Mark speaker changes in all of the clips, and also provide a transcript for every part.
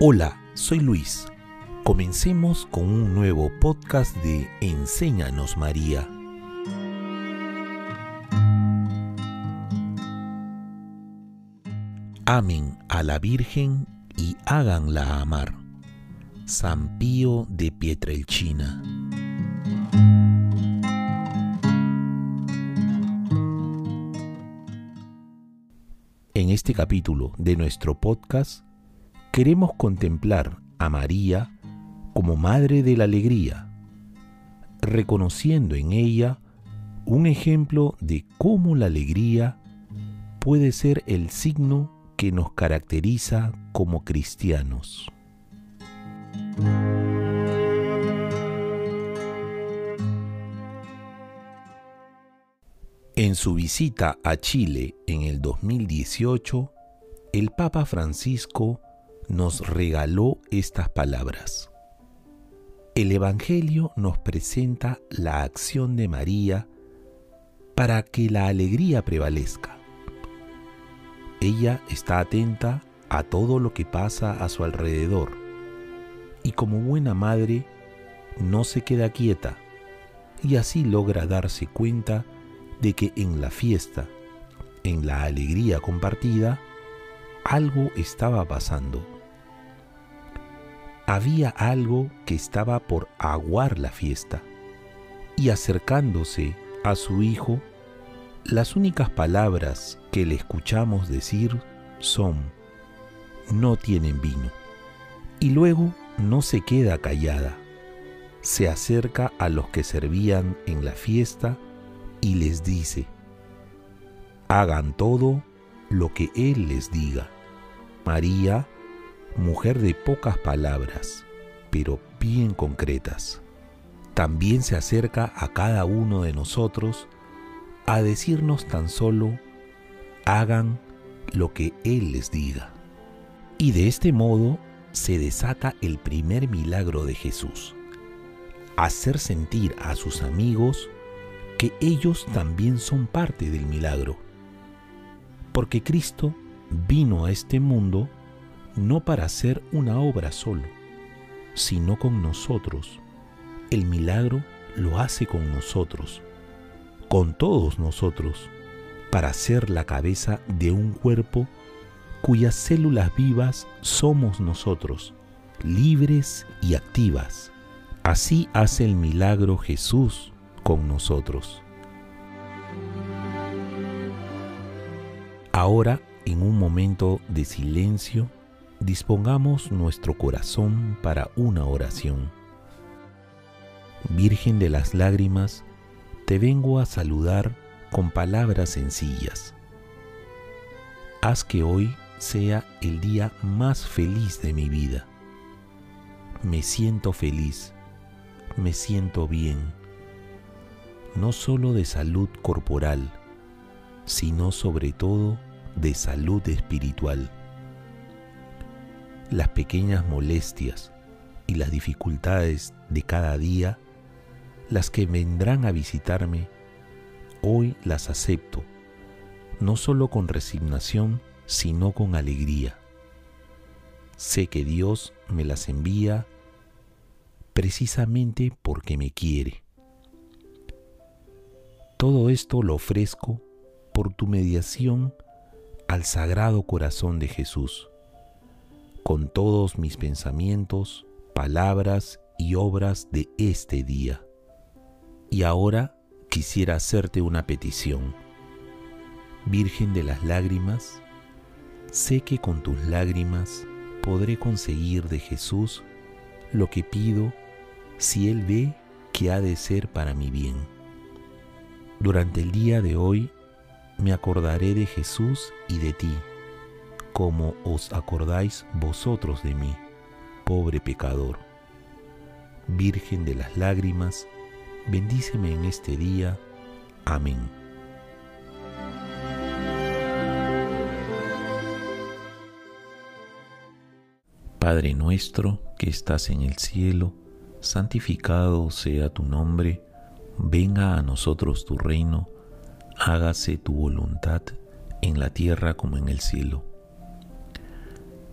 Speaker 1: Hola, soy Luis. Comencemos con un nuevo podcast de Enséñanos María. Amen a la Virgen y háganla amar. San Pío de Pietrelchina. En este capítulo de nuestro podcast queremos contemplar a María como Madre de la Alegría, reconociendo en ella un ejemplo de cómo la alegría puede ser el signo que nos caracteriza como cristianos. En su visita a Chile en el 2018, el Papa Francisco nos regaló estas palabras. El Evangelio nos presenta la acción de María para que la alegría prevalezca. Ella está atenta a todo lo que pasa a su alrededor y como buena madre no se queda quieta y así logra darse cuenta de que en la fiesta, en la alegría compartida, algo estaba pasando. Había algo que estaba por aguar la fiesta, y acercándose a su hijo, las únicas palabras que le escuchamos decir son, no tienen vino. Y luego no se queda callada, se acerca a los que servían en la fiesta y les dice, hagan todo lo que Él les diga. María, mujer de pocas palabras, pero bien concretas, también se acerca a cada uno de nosotros a decirnos tan solo, hagan lo que Él les diga. Y de este modo se desata el primer milagro de Jesús, hacer sentir a sus amigos que ellos también son parte del milagro. Porque Cristo vino a este mundo no para hacer una obra solo, sino con nosotros. El milagro lo hace con nosotros, con todos nosotros, para ser la cabeza de un cuerpo cuyas células vivas somos nosotros, libres y activas. Así hace el milagro Jesús con nosotros. Ahora, en un momento de silencio, dispongamos nuestro corazón para una oración. Virgen de las lágrimas, te vengo a saludar con palabras sencillas. Haz que hoy sea el día más feliz de mi vida. Me siento feliz, me siento bien no solo de salud corporal, sino sobre todo de salud espiritual. Las pequeñas molestias y las dificultades de cada día, las que vendrán a visitarme, hoy las acepto, no solo con resignación, sino con alegría. Sé que Dios me las envía precisamente porque me quiere. Todo esto lo ofrezco por tu mediación al Sagrado Corazón de Jesús, con todos mis pensamientos, palabras y obras de este día. Y ahora quisiera hacerte una petición. Virgen de las lágrimas, sé que con tus lágrimas podré conseguir de Jesús lo que pido si Él ve que ha de ser para mi bien. Durante el día de hoy me acordaré de Jesús y de ti, como os acordáis vosotros de mí, pobre pecador. Virgen de las lágrimas, bendíceme en este día. Amén. Padre nuestro que estás en el cielo, santificado sea tu nombre venga a nosotros tu reino, hágase tu voluntad en la tierra como en el cielo.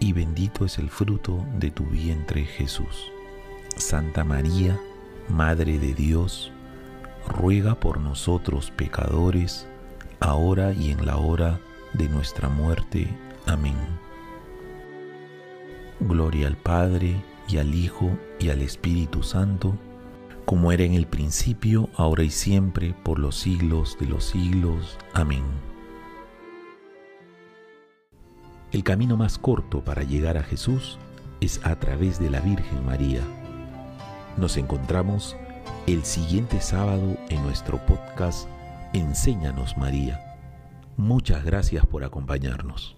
Speaker 1: y bendito es el fruto de tu vientre Jesús. Santa María, Madre de Dios, ruega por nosotros pecadores, ahora y en la hora de nuestra muerte. Amén. Gloria al Padre, y al Hijo, y al Espíritu Santo, como era en el principio, ahora y siempre, por los siglos de los siglos. Amén. El camino más corto para llegar a Jesús es a través de la Virgen María. Nos encontramos el siguiente sábado en nuestro podcast Enséñanos María. Muchas gracias por acompañarnos.